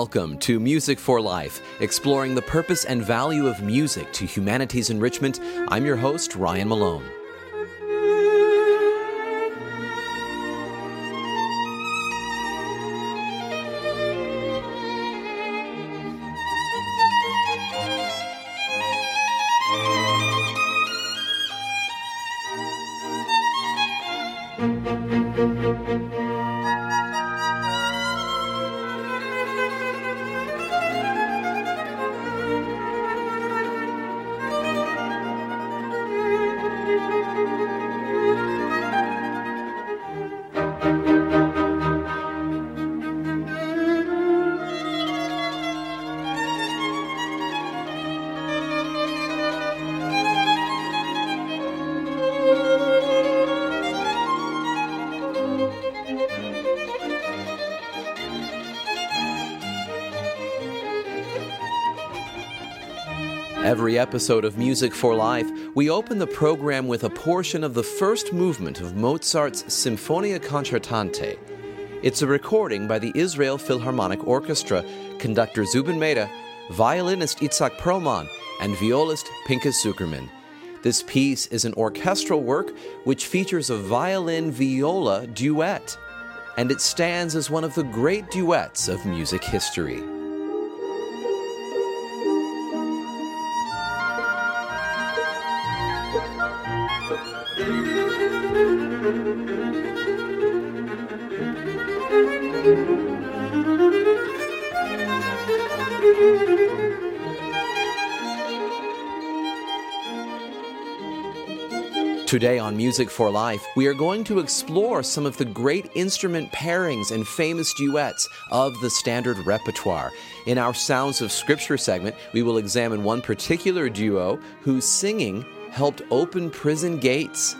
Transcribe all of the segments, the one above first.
Welcome to Music for Life, exploring the purpose and value of music to humanity's enrichment. I'm your host, Ryan Malone. Episode of Music for Life, we open the program with a portion of the first movement of Mozart's Sinfonia Concertante. It's a recording by the Israel Philharmonic Orchestra, conductor Zubin Mehta, violinist Itzhak Perlman, and violist Pinchas Zukerman. This piece is an orchestral work which features a violin viola duet, and it stands as one of the great duets of music history. Today on Music for Life, we are going to explore some of the great instrument pairings and famous duets of the standard repertoire. In our Sounds of Scripture segment, we will examine one particular duo whose singing helped open prison gates.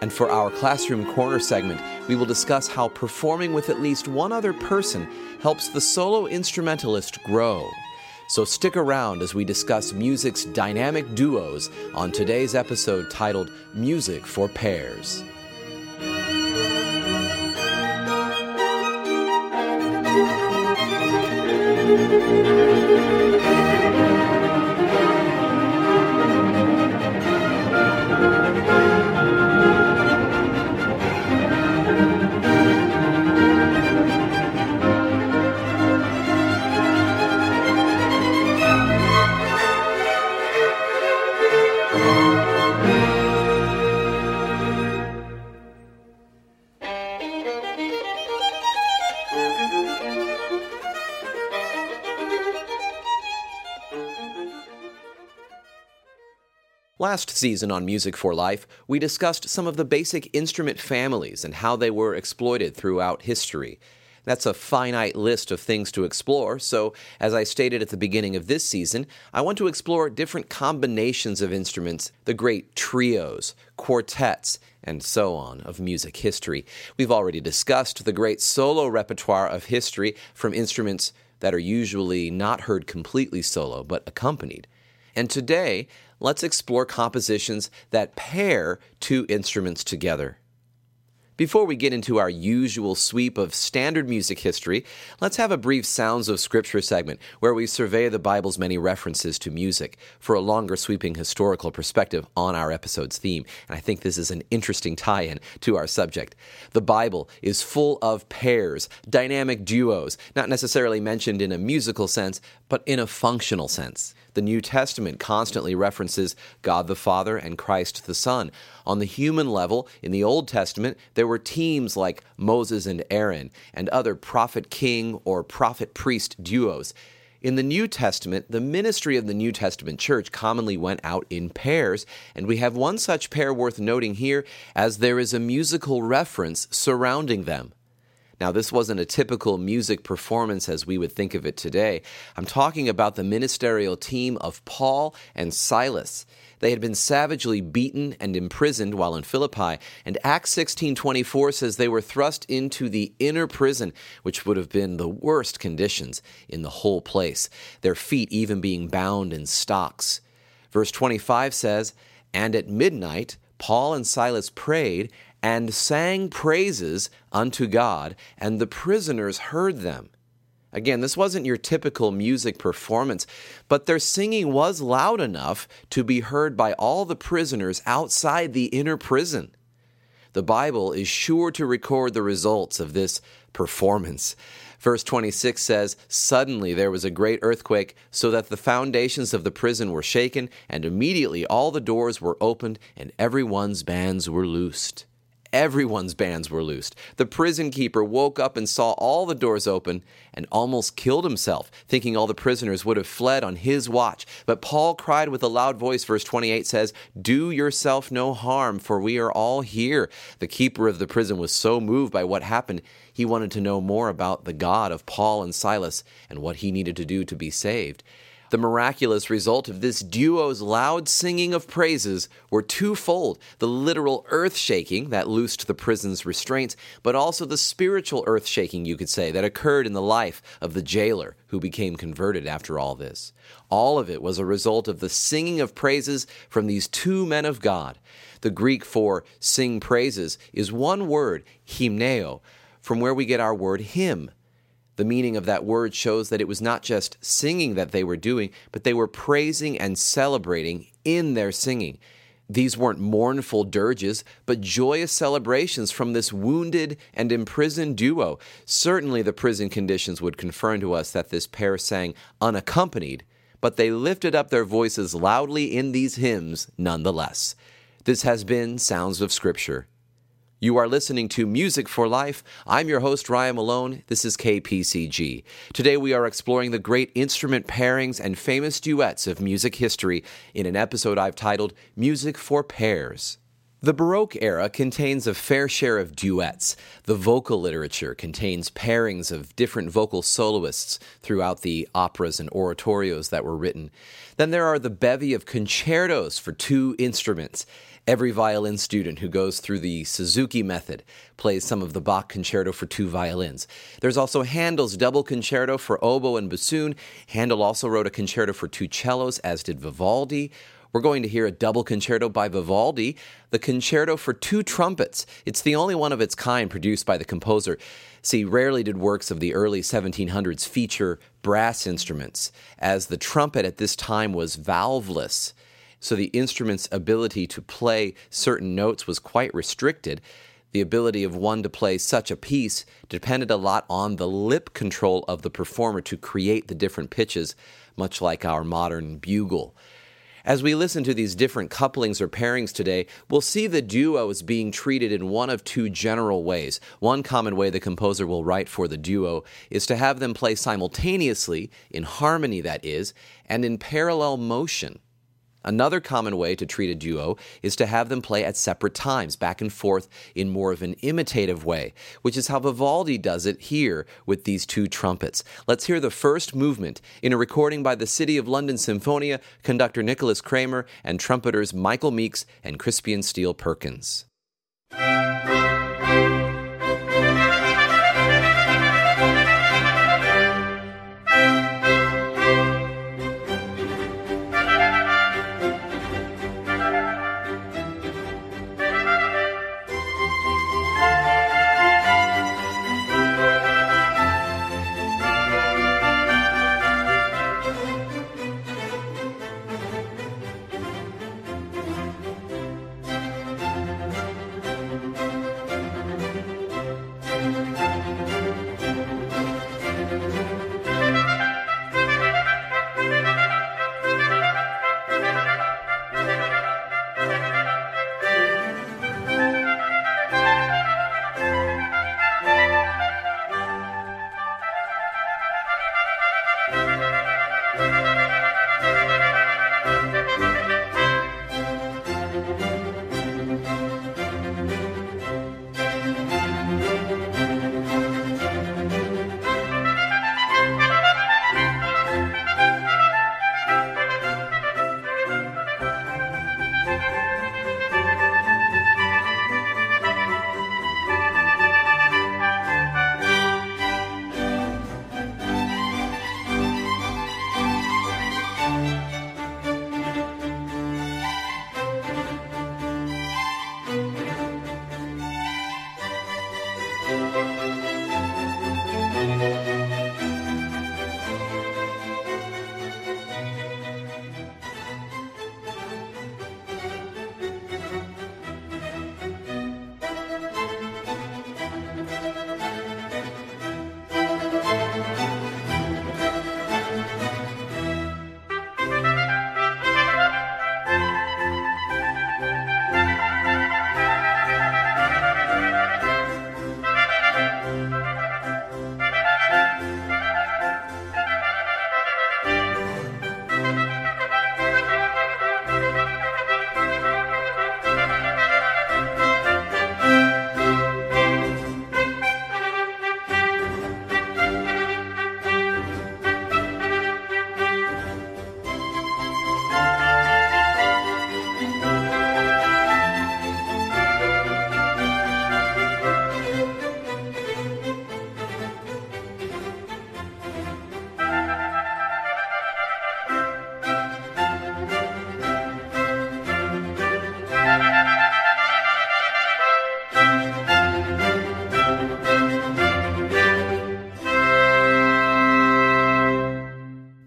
And for our Classroom Corner segment, we will discuss how performing with at least one other person helps the solo instrumentalist grow. So stick around as we discuss music's dynamic duos on today's episode titled Music for Pairs. Last season on Music for Life, we discussed some of the basic instrument families and how they were exploited throughout history. That's a finite list of things to explore, so as I stated at the beginning of this season, I want to explore different combinations of instruments, the great trios, quartets, and so on of music history. We've already discussed the great solo repertoire of history from instruments that are usually not heard completely solo, but accompanied. And today, let's explore compositions that pair two instruments together. Before we get into our usual sweep of standard music history, let's have a brief Sounds of Scripture segment where we survey the Bible's many references to music for a longer sweeping historical perspective on our episode's theme. And I think this is an interesting tie in to our subject. The Bible is full of pairs, dynamic duos, not necessarily mentioned in a musical sense, but in a functional sense. The New Testament constantly references God the Father and Christ the Son. On the human level, in the Old Testament, there were teams like Moses and Aaron and other prophet king or prophet priest duos. In the New Testament, the ministry of the New Testament church commonly went out in pairs, and we have one such pair worth noting here as there is a musical reference surrounding them. Now, this wasn't a typical music performance as we would think of it today. I'm talking about the ministerial team of Paul and Silas. They had been savagely beaten and imprisoned while in Philippi, and Acts 16:24 says they were thrust into the inner prison, which would have been the worst conditions in the whole place, their feet even being bound in stocks. Verse 25 says, "And at midnight Paul and Silas prayed and sang praises unto God, and the prisoners heard them. Again, this wasn't your typical music performance, but their singing was loud enough to be heard by all the prisoners outside the inner prison. The Bible is sure to record the results of this performance. Verse 26 says, Suddenly there was a great earthquake, so that the foundations of the prison were shaken, and immediately all the doors were opened, and everyone's bands were loosed. Everyone's bands were loosed. The prison keeper woke up and saw all the doors open and almost killed himself, thinking all the prisoners would have fled on his watch. But Paul cried with a loud voice, verse 28 says, Do yourself no harm, for we are all here. The keeper of the prison was so moved by what happened, he wanted to know more about the God of Paul and Silas and what he needed to do to be saved. The miraculous result of this duo's loud singing of praises were twofold the literal earth shaking that loosed the prison's restraints, but also the spiritual earth shaking, you could say, that occurred in the life of the jailer who became converted after all this. All of it was a result of the singing of praises from these two men of God. The Greek for sing praises is one word, hymneo, from where we get our word hymn. The meaning of that word shows that it was not just singing that they were doing, but they were praising and celebrating in their singing. These weren't mournful dirges, but joyous celebrations from this wounded and imprisoned duo. Certainly, the prison conditions would confirm to us that this pair sang unaccompanied, but they lifted up their voices loudly in these hymns nonetheless. This has been Sounds of Scripture. You are listening to Music for Life. I'm your host, Ryan Malone. This is KPCG. Today we are exploring the great instrument pairings and famous duets of music history in an episode I've titled Music for Pairs. The Baroque era contains a fair share of duets. The vocal literature contains pairings of different vocal soloists throughout the operas and oratorios that were written. Then there are the bevy of concertos for two instruments. Every violin student who goes through the Suzuki method plays some of the Bach concerto for two violins. There's also Handel's double concerto for oboe and bassoon. Handel also wrote a concerto for two cellos, as did Vivaldi. We're going to hear a double concerto by Vivaldi, the concerto for two trumpets. It's the only one of its kind produced by the composer. See, rarely did works of the early 1700s feature brass instruments, as the trumpet at this time was valveless so the instrument's ability to play certain notes was quite restricted. The ability of one to play such a piece depended a lot on the lip control of the performer to create the different pitches, much like our modern bugle. As we listen to these different couplings or pairings today, we'll see the duo as being treated in one of two general ways. One common way the composer will write for the duo is to have them play simultaneously, in harmony that is, and in parallel motion. Another common way to treat a duo is to have them play at separate times, back and forth in more of an imitative way, which is how Vivaldi does it here with these two trumpets. Let's hear the first movement in a recording by the City of London Sinfonia, conductor Nicholas Kraemer, and trumpeters Michael Meeks and Crispian Steele Perkins.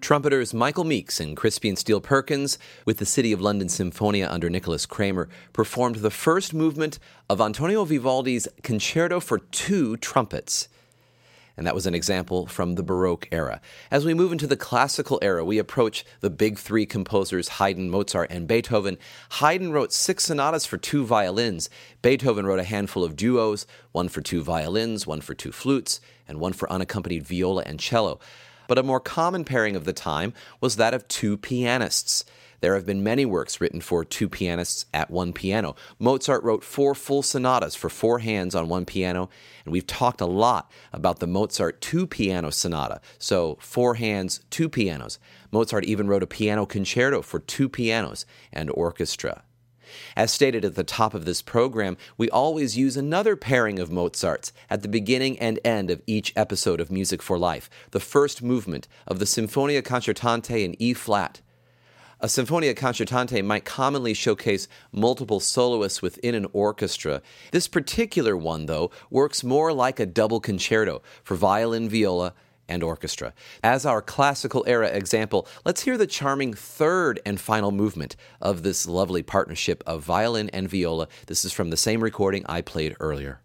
Trumpeters Michael Meeks and Crispian Steele Perkins, with the City of London Sinfonia under Nicholas Kraemer, performed the first movement of Antonio Vivaldi's Concerto for Two Trumpets. And that was an example from the Baroque era. As we move into the classical era, we approach the big three composers Haydn, Mozart, and Beethoven. Haydn wrote six sonatas for two violins. Beethoven wrote a handful of duos, one for two violins, one for two flutes, and one for unaccompanied viola and cello but a more common pairing of the time was that of two pianists. There have been many works written for two pianists at one piano. Mozart wrote four full sonatas for four hands on one piano, and we've talked a lot about the Mozart two piano sonata. So, four hands, two pianos. Mozart even wrote a piano concerto for two pianos and orchestra. As stated at the top of this program, we always use another pairing of Mozart's at the beginning and end of each episode of Music for Life, the first movement of the Sinfonia Concertante in E flat. A Sinfonia Concertante might commonly showcase multiple soloists within an orchestra. This particular one, though, works more like a double concerto for violin, viola, and orchestra. As our classical era example, let's hear the charming third and final movement of this lovely partnership of violin and viola. This is from the same recording I played earlier.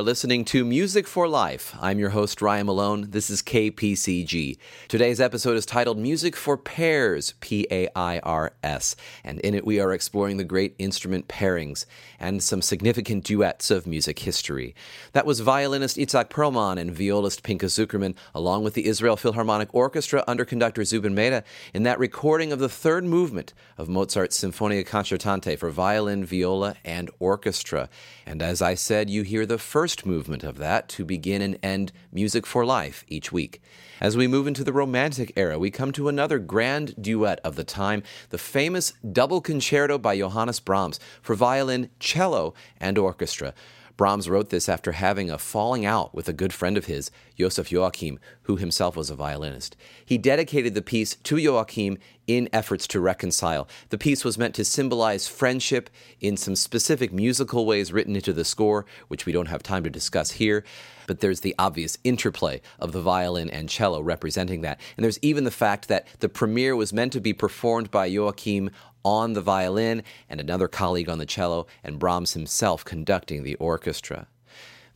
are listening to Music for Life. I'm your host, Ryan Malone. This is KPCG. Today's episode is titled Music for Pairs, P A I R S, and in it we are exploring the great instrument pairings and some significant duets of music history. That was violinist Itzhak Perlman and violist Pinchas Zukerman, along with the Israel Philharmonic Orchestra under conductor Zubin Mehta, in that recording of the third movement of Mozart's Sinfonia Concertante for violin, viola, and orchestra. And as I said, you hear the first movement of that to begin and end Music for Life each week. As we move into the Romantic era, we come to another grand duet of the time, the famous double concerto by Johannes Brahms for violin, cello, and orchestra. Brahms wrote this after having a falling out with a good friend of his, Joseph Joachim, who himself was a violinist. He dedicated the piece to Joachim in efforts to reconcile. The piece was meant to symbolize friendship in some specific musical ways written into the score, which we don't have time to discuss here. But there's the obvious interplay of the violin and cello representing that. And there's even the fact that the premiere was meant to be performed by Joachim on the violin and another colleague on the cello, and Brahms himself conducting the orchestra.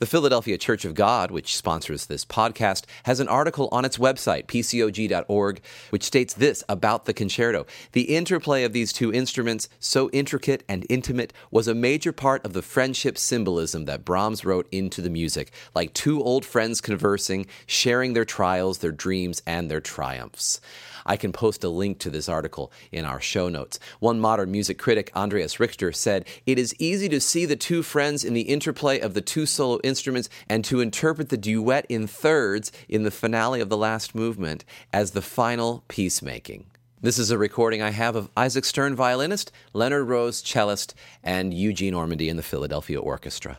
The Philadelphia Church of God, which sponsors this podcast, has an article on its website, pcog.org, which states this about the concerto. The interplay of these two instruments, so intricate and intimate, was a major part of the friendship symbolism that Brahms wrote into the music, like two old friends conversing, sharing their trials, their dreams, and their triumphs. I can post a link to this article in our show notes. One modern music critic, Andreas Richter, said, It is easy to see the two friends in the interplay of the two solo instruments and to interpret the duet in thirds in the finale of the last movement as the final peacemaking. This is a recording I have of Isaac Stern violinist, Leonard Rose cellist, and Eugene Ormandy in the Philadelphia Orchestra.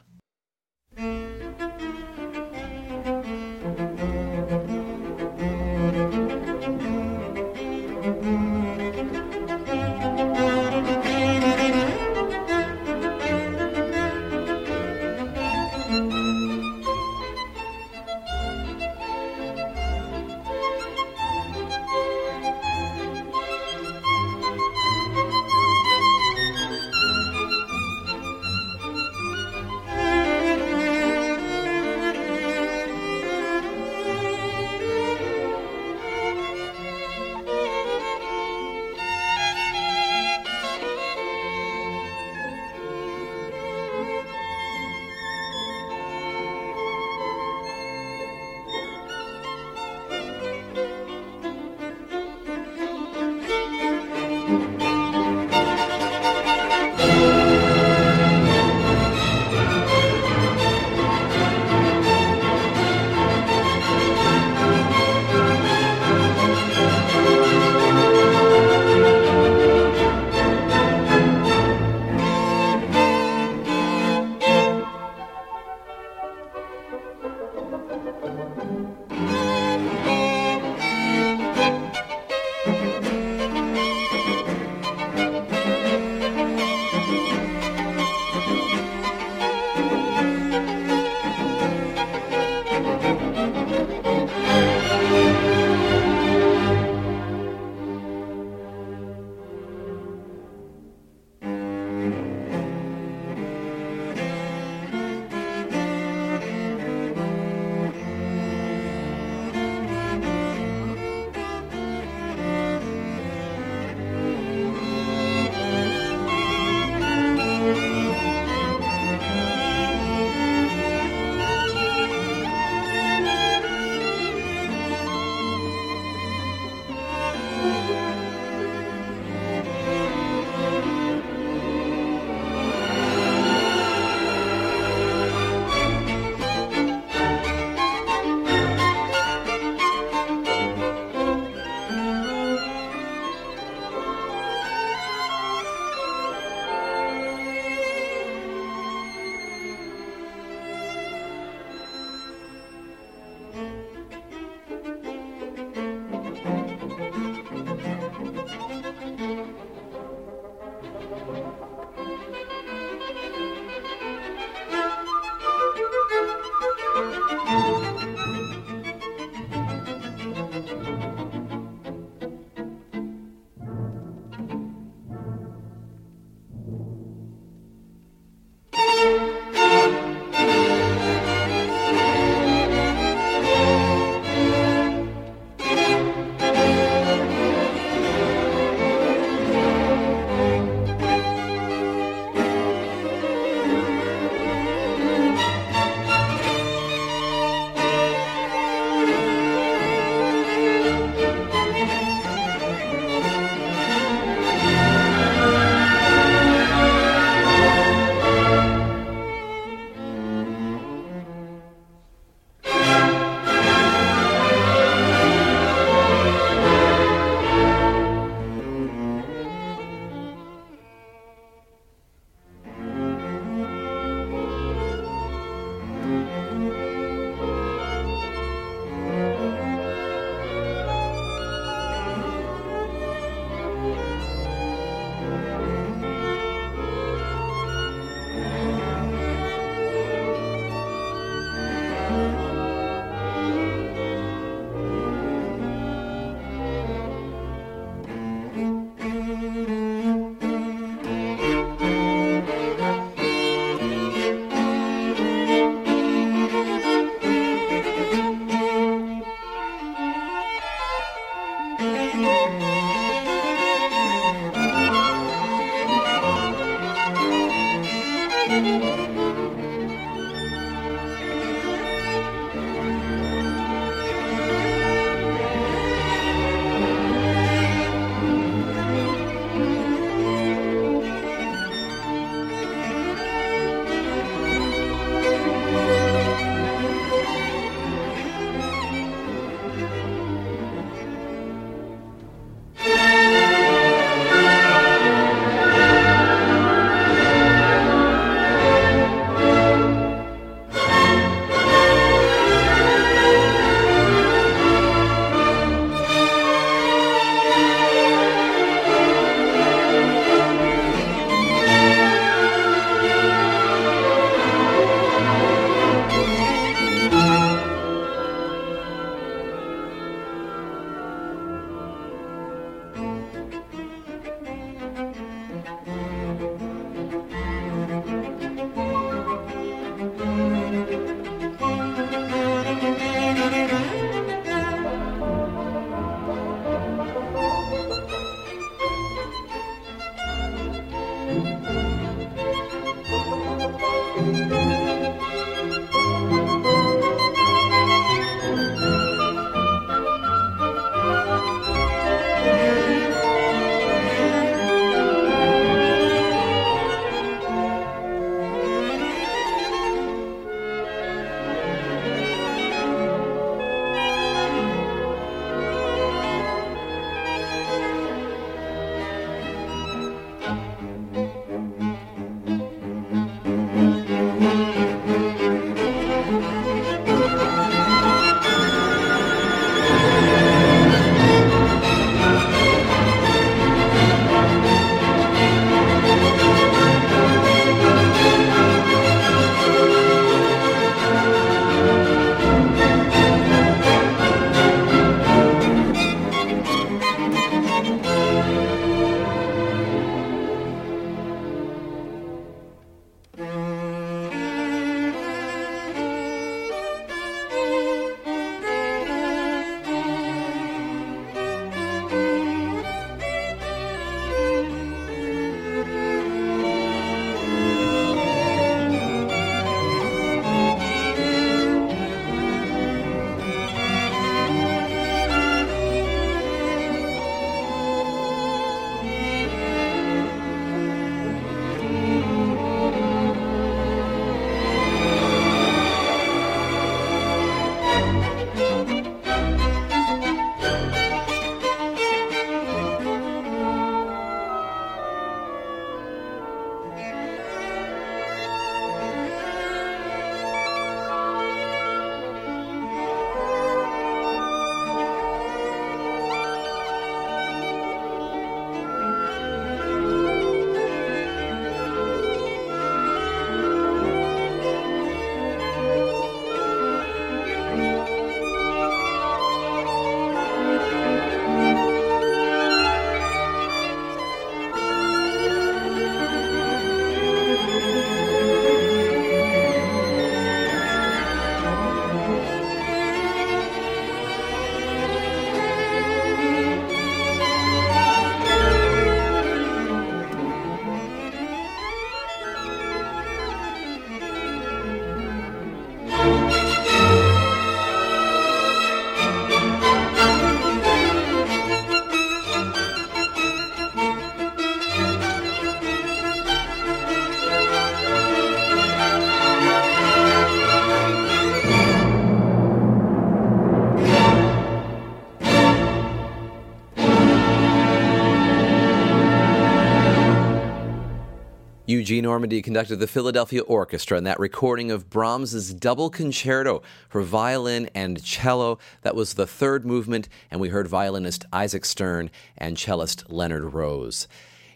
Eugene Ormandy conducted the Philadelphia Orchestra in that recording of Brahms's double concerto for violin and cello. That was the third movement, and we heard violinist Isaac Stern and cellist Leonard Rose.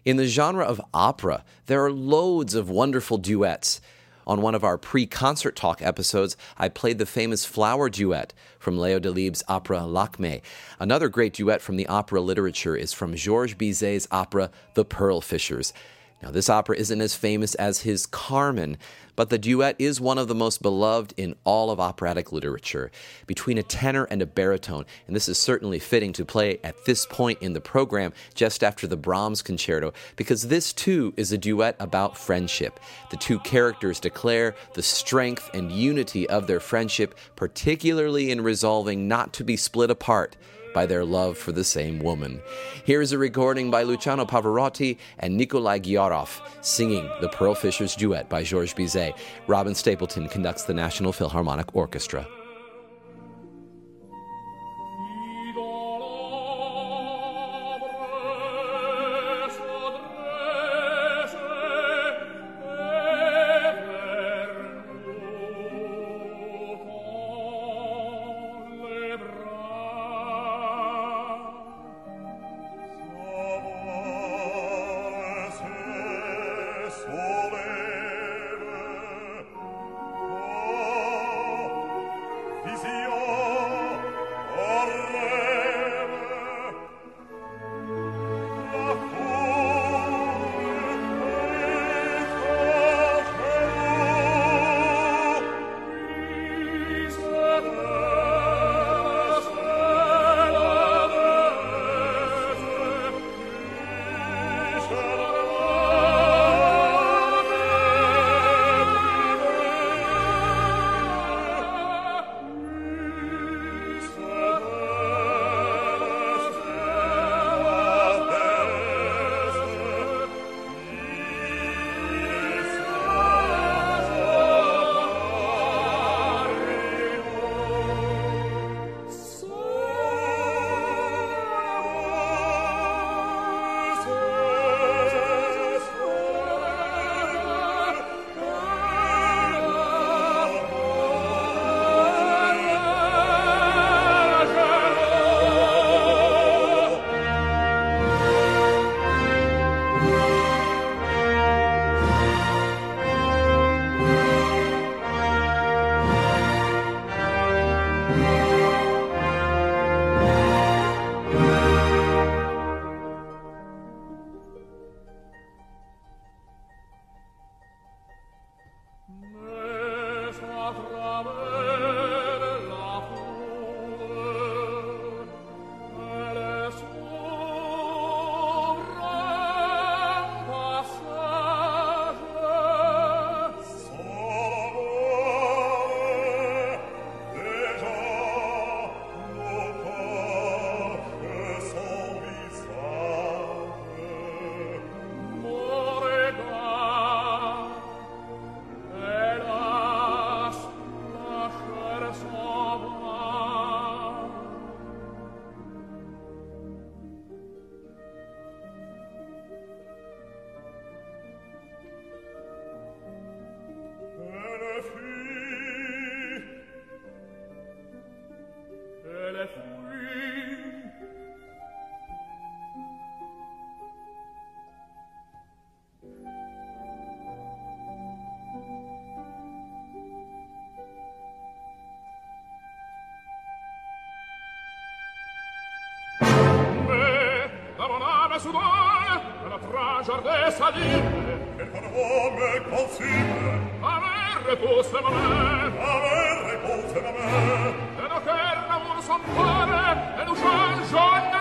In the genre of opera, there are loads of wonderful duets. On one of our pre concert talk episodes, I played the famous flower duet from Leo Delibes' opera Lakme. Another great duet from the opera literature is from Georges Bizet's opera The Pearl Fishers. Now, this opera isn't as famous as his Carmen, but the duet is one of the most beloved in all of operatic literature between a tenor and a baritone, and this is certainly fitting to play at this point in the program just after the Brahms concerto because this too is a duet about friendship. The two characters declare the strength and unity of their friendship, particularly in resolving not to be split apart by their love for the same woman. Here is a recording by Luciano Pavarotti and Nikolai Ghiaurov singing the Pearl Fishers duet by Georges Bizet. Robin Stapleton conducts the National Philharmonic Orchestra. sudore la fragiar de salire per far nome consigne averre poste ma me averre poste ma me e no terra un sompare e no changione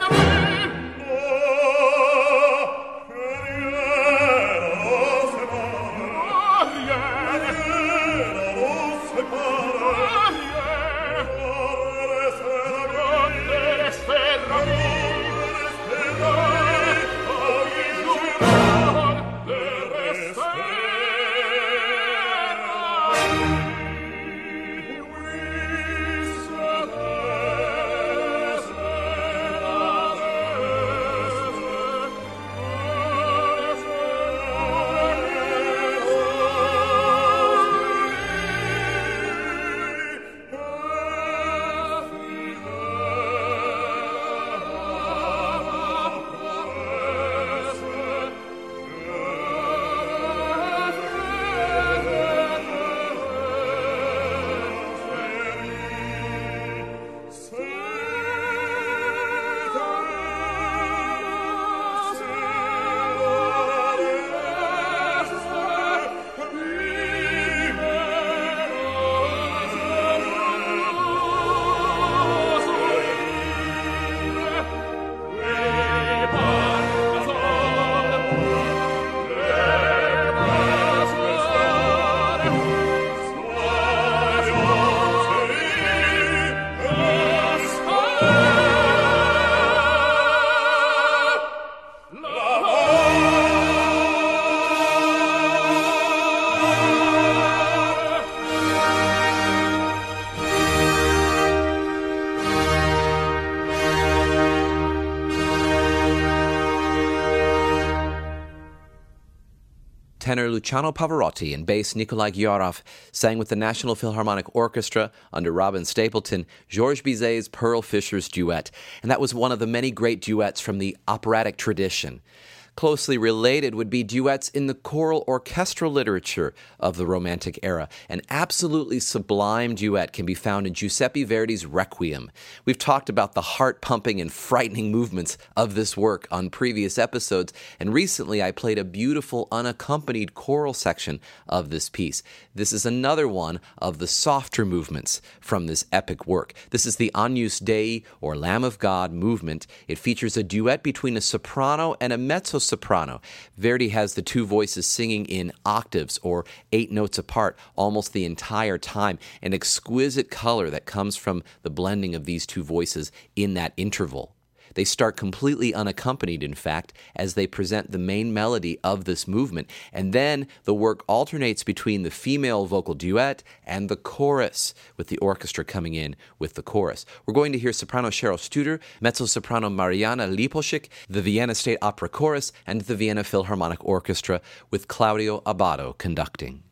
Luciano Pavarotti and bass Nikolai Ghiaurov sang with the National Philharmonic Orchestra under Robin Stapleton, Georges Bizet's Pearl Fisher's duet, and that was one of the many great duets from the operatic tradition. Closely related would be duets in the choral orchestral literature of the Romantic era. An absolutely sublime duet can be found in Giuseppe Verdi's Requiem. We've talked about the heart pumping and frightening movements of this work on previous episodes, and recently I played a beautiful unaccompanied choral section of this piece. This is another one of the softer movements from this epic work. This is the Agnus Dei, or Lamb of God movement. It features a duet between a soprano and a mezzo soprano. Verdi has the two voices singing in octaves or eight notes apart almost the entire time, an exquisite color that comes from the blending of these two voices in that interval. They start completely unaccompanied, in fact, as they present the main melody of this movement. And then the work alternates between the female vocal duet and the chorus, with the orchestra coming in with the chorus. We're going to hear soprano Cheryl Studer, mezzo soprano Marjana Lipovšek, the Vienna State Opera Chorus, and the Vienna Philharmonic Orchestra, with Claudio Abbado conducting.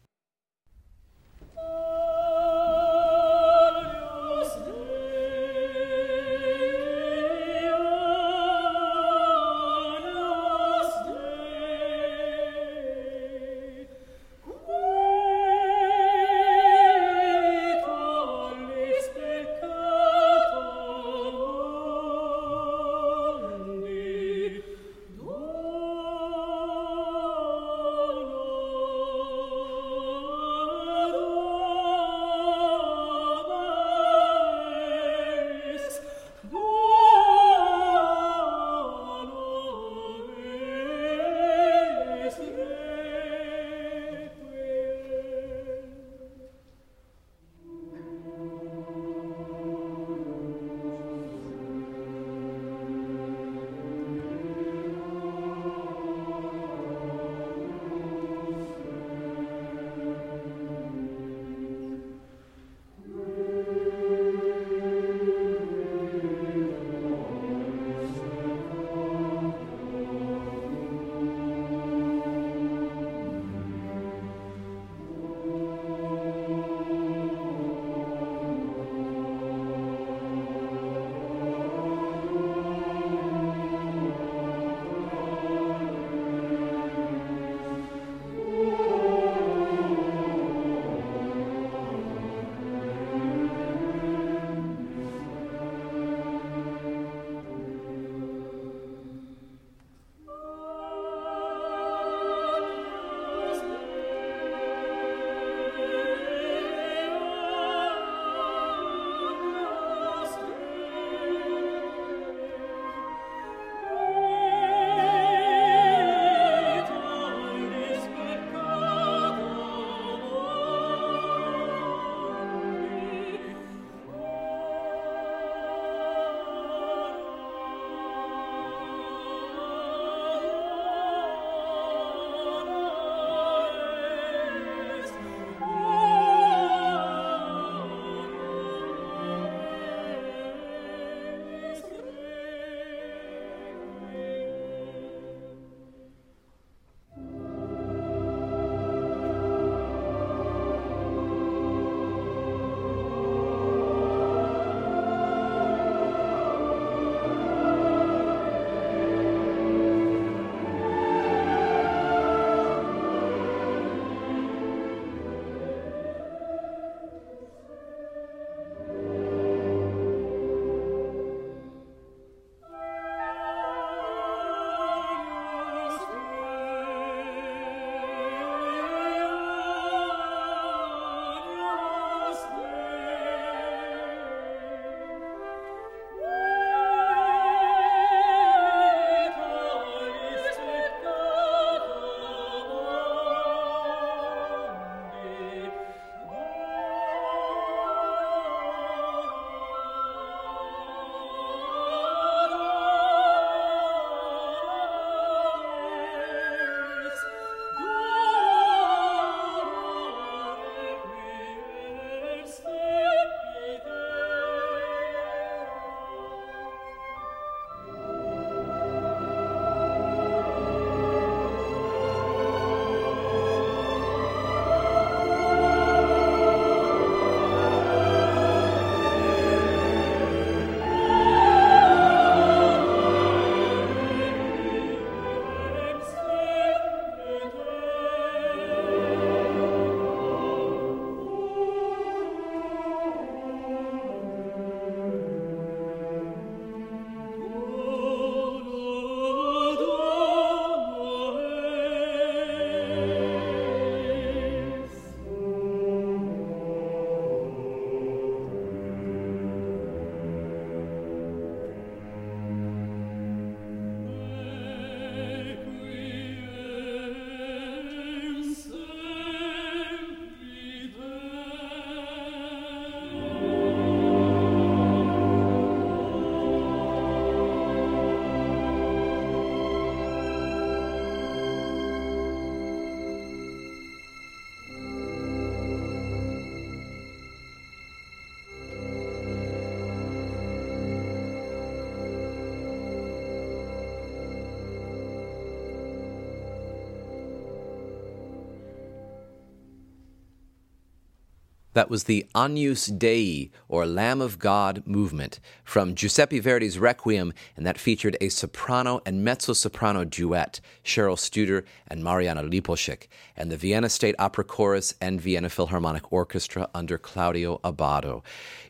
That was the Agnus Dei, or Lamb of God movement, from Giuseppe Verdi's Requiem, and that featured a soprano and mezzo soprano duet, Cheryl Studer and Marjana Lipovšek, and the Vienna State Opera Chorus and Vienna Philharmonic Orchestra under Claudio Abbado.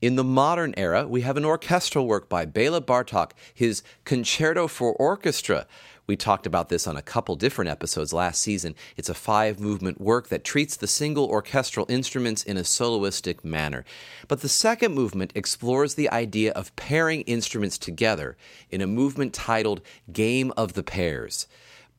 In the modern era, we have an orchestral work by Bela Bartok, his Concerto for Orchestra we talked about this on a couple different episodes last season. It's a five movement work that treats the single orchestral instruments in a soloistic manner. But the second movement explores the idea of pairing instruments together in a movement titled Game of the Pairs.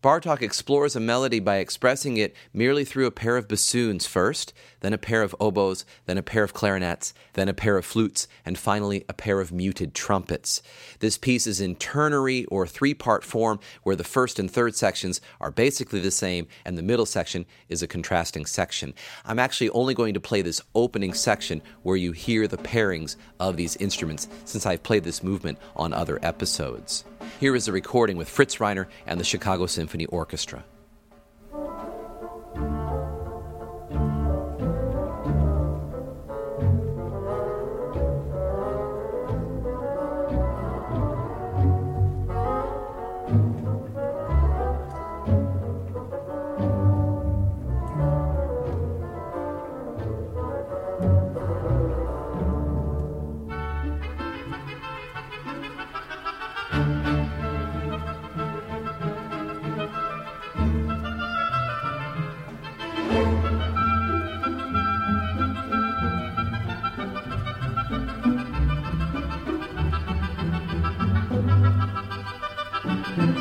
Bartok explores a melody by expressing it merely through a pair of bassoons first, then a pair of oboes, then a pair of clarinets, then a pair of flutes, and finally a pair of muted trumpets. This piece is in ternary or three part form, where the first and third sections are basically the same, and the middle section is a contrasting section. I'm actually only going to play this opening section where you hear the pairings of these instruments, since I've played this movement on other episodes. Here is a recording with Fritz Reiner and the Chicago Symphony Orchestra.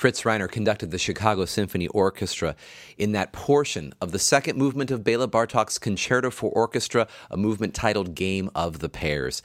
Fritz Reiner conducted the Chicago Symphony Orchestra in that portion of the second movement of Bela Bartok's Concerto for Orchestra, a movement titled Game of the Pairs.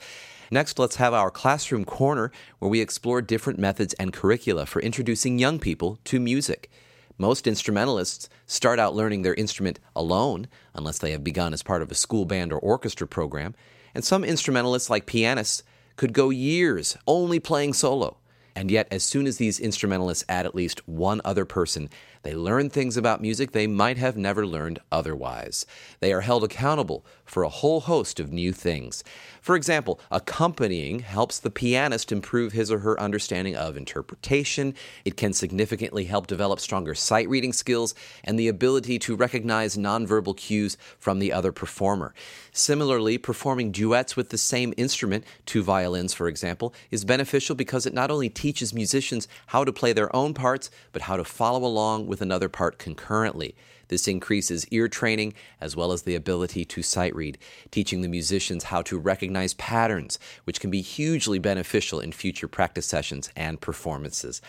Next, let's have our classroom corner where we explore different methods and curricula for introducing young people to music. Most instrumentalists start out learning their instrument alone, unless they have begun as part of a school band or orchestra program, and some instrumentalists, like pianists, could go years only playing solo. And yet, as soon as these instrumentalists add at least one other person, they learn things about music they might have never learned otherwise. They are held accountable for a whole host of new things. For example, accompanying helps the pianist improve his or her understanding of interpretation. It can significantly help develop stronger sight reading skills and the ability to recognize nonverbal cues from the other performer. Similarly, performing duets with the same instrument, two violins for example, is beneficial because it not only teaches musicians how to play their own parts, but how to follow along with another part concurrently. This increases ear training as well as the ability to sight read, teaching the musicians how to recognize patterns, which can be hugely beneficial in future practice sessions and performances.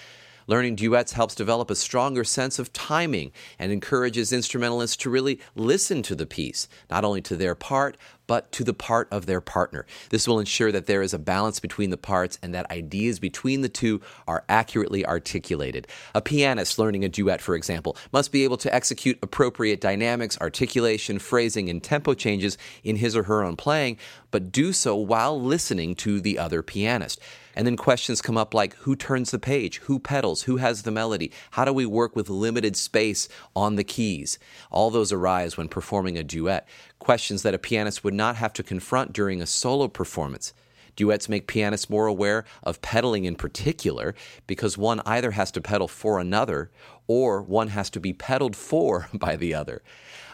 Learning duets helps develop a stronger sense of timing and encourages instrumentalists to really listen to the piece, not only to their part, but to the part of their partner. This will ensure that there is a balance between the parts and that ideas between the two are accurately articulated. A pianist learning a duet, for example, must be able to execute appropriate dynamics, articulation, phrasing, and tempo changes in his or her own playing, but do so while listening to the other pianist. And then questions come up like who turns the page, who pedals, who has the melody, how do we work with limited space on the keys? All those arise when performing a duet, questions that a pianist would not have to confront during a solo performance. Duets make pianists more aware of pedaling in particular because one either has to pedal for another or one has to be pedaled for by the other.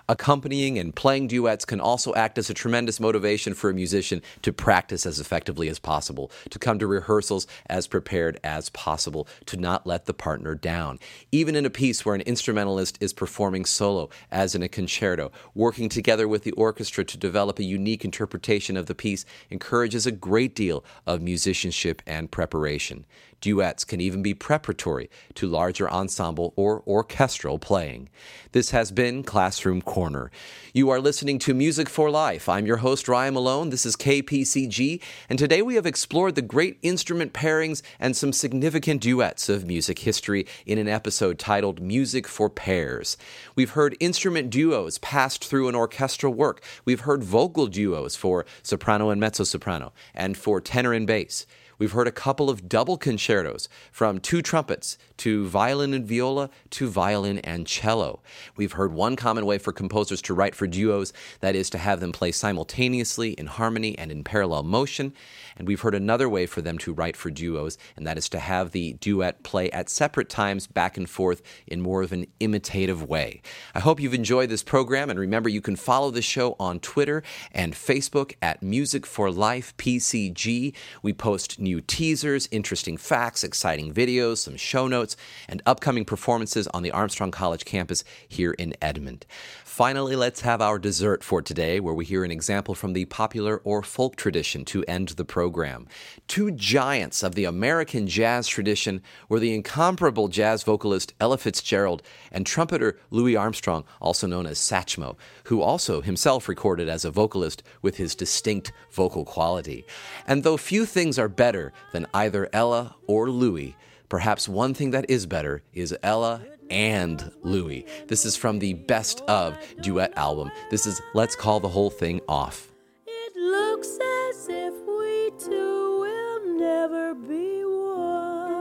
Accompanying and playing duets can also act as a tremendous motivation for a musician to practice as effectively as possible, to come to rehearsals as prepared as possible, to not let the partner down. Even in a piece where an instrumentalist is performing solo, as in a concerto, working together with the orchestra to develop a unique interpretation of the piece encourages a great deal of musicianship and preparation. Duets can even be preparatory to larger ensemble or orchestral playing. This has been Classroom Corner. You are listening to Music for Life. I'm your host, Ryan Malone. This is KPCG, and today we have explored the great instrument pairings and some significant duets of music history in an episode titled Music for Pairs. We've heard instrument duos passed through an orchestral work. We've heard vocal duos for soprano and mezzo soprano, and for tenor and bass. We've heard a couple of double concertos from two trumpets to violin and viola to violin and cello. We've heard one common way for composers to write for duos, that is to have them play simultaneously in harmony and in parallel motion. And we've heard another way for them to write for duos, and that is to have the duet play at separate times back and forth in more of an imitative way. I hope you've enjoyed this program, and remember you can follow the show on Twitter and Facebook at Music for Life PCG. We post new teasers, interesting facts, exciting videos, some show notes, and upcoming performances on the Armstrong College campus here in Edmond. Finally, let's have our dessert for today, where we hear an example from the popular or folk tradition to end the program. Two giants of the American jazz tradition were the incomparable jazz vocalist Ella Fitzgerald and trumpeter Louis Armstrong, also known as Satchmo, who also himself recorded as a vocalist with his distinct vocal quality. And though few things are better than either Ella or Louis, perhaps one thing that is better is Ella and Louis. This is from the Best of duet album. This is Let's Call the Whole Thing Off. It looks as if we two will never be one.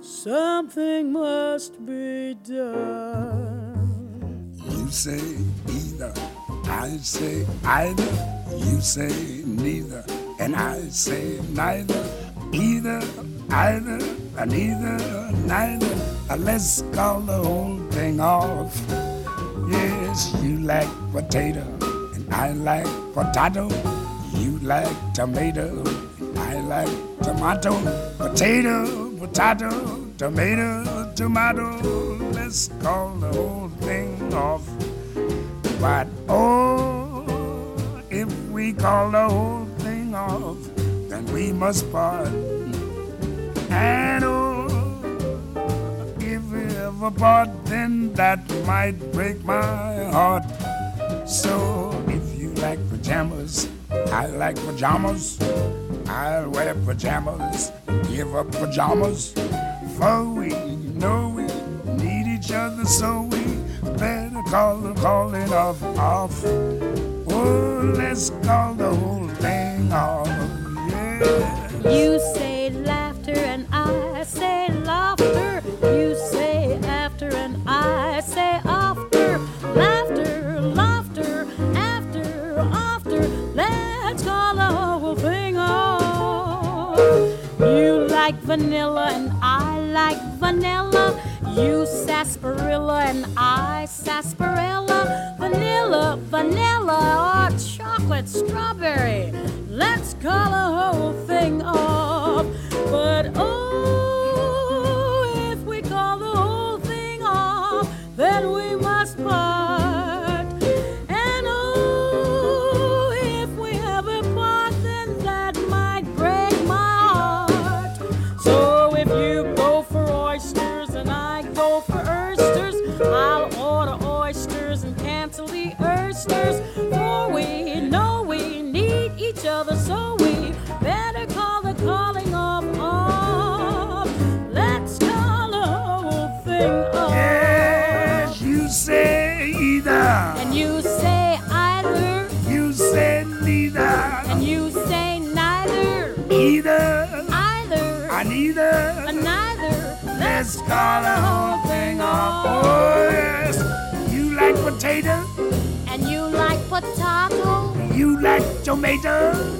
Something must be done. You say either, I say either. You say neither, and I say neither. Either, either, and neither, neither. Uh, Let's call the whole thing off. Yes, you like potato, and I like potato. You like tomato, and I like tomato. Potato, potato, tomato, tomato. Let's call the whole thing off. But oh, if we call the whole thing off, then we must part. And oh, if we ever part, then that might break my heart. So if you like pajamas, I like pajamas. I'll wear pajamas, give up pajamas. For we know we need each other, so we better call the calling off off. Oh, let's call You say laughter and I say laughter. You say after and I say after. Laughter, laughter, after, after. Let's call the whole thing off. You like vanilla and I like vanilla. You sarsaparilla and I sarsaparilla. Vanilla, vanilla, or chocolate strawberry. Let's call the whole thing off. But oh, neither. and neither. Let's call the whole thing off. Oh, yes. You like potato. And you like potato, You like tomato.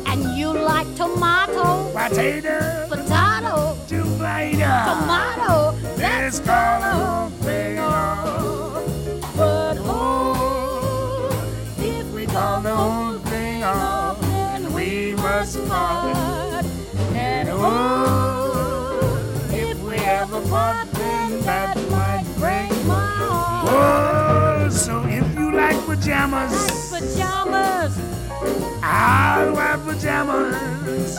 and you like tomato, Potato. potato, Tomato. tomato. Let's call the whole thing off. But oh, if we Call the whole thing off. then we must part. And Oh, oh, so if you like pajamas, Pajamas, I'll wear pajamas.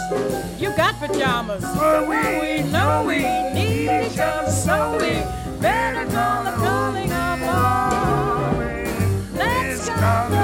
you got pajamas. For we We know we need each other, so we better call the calling of love. Let's call the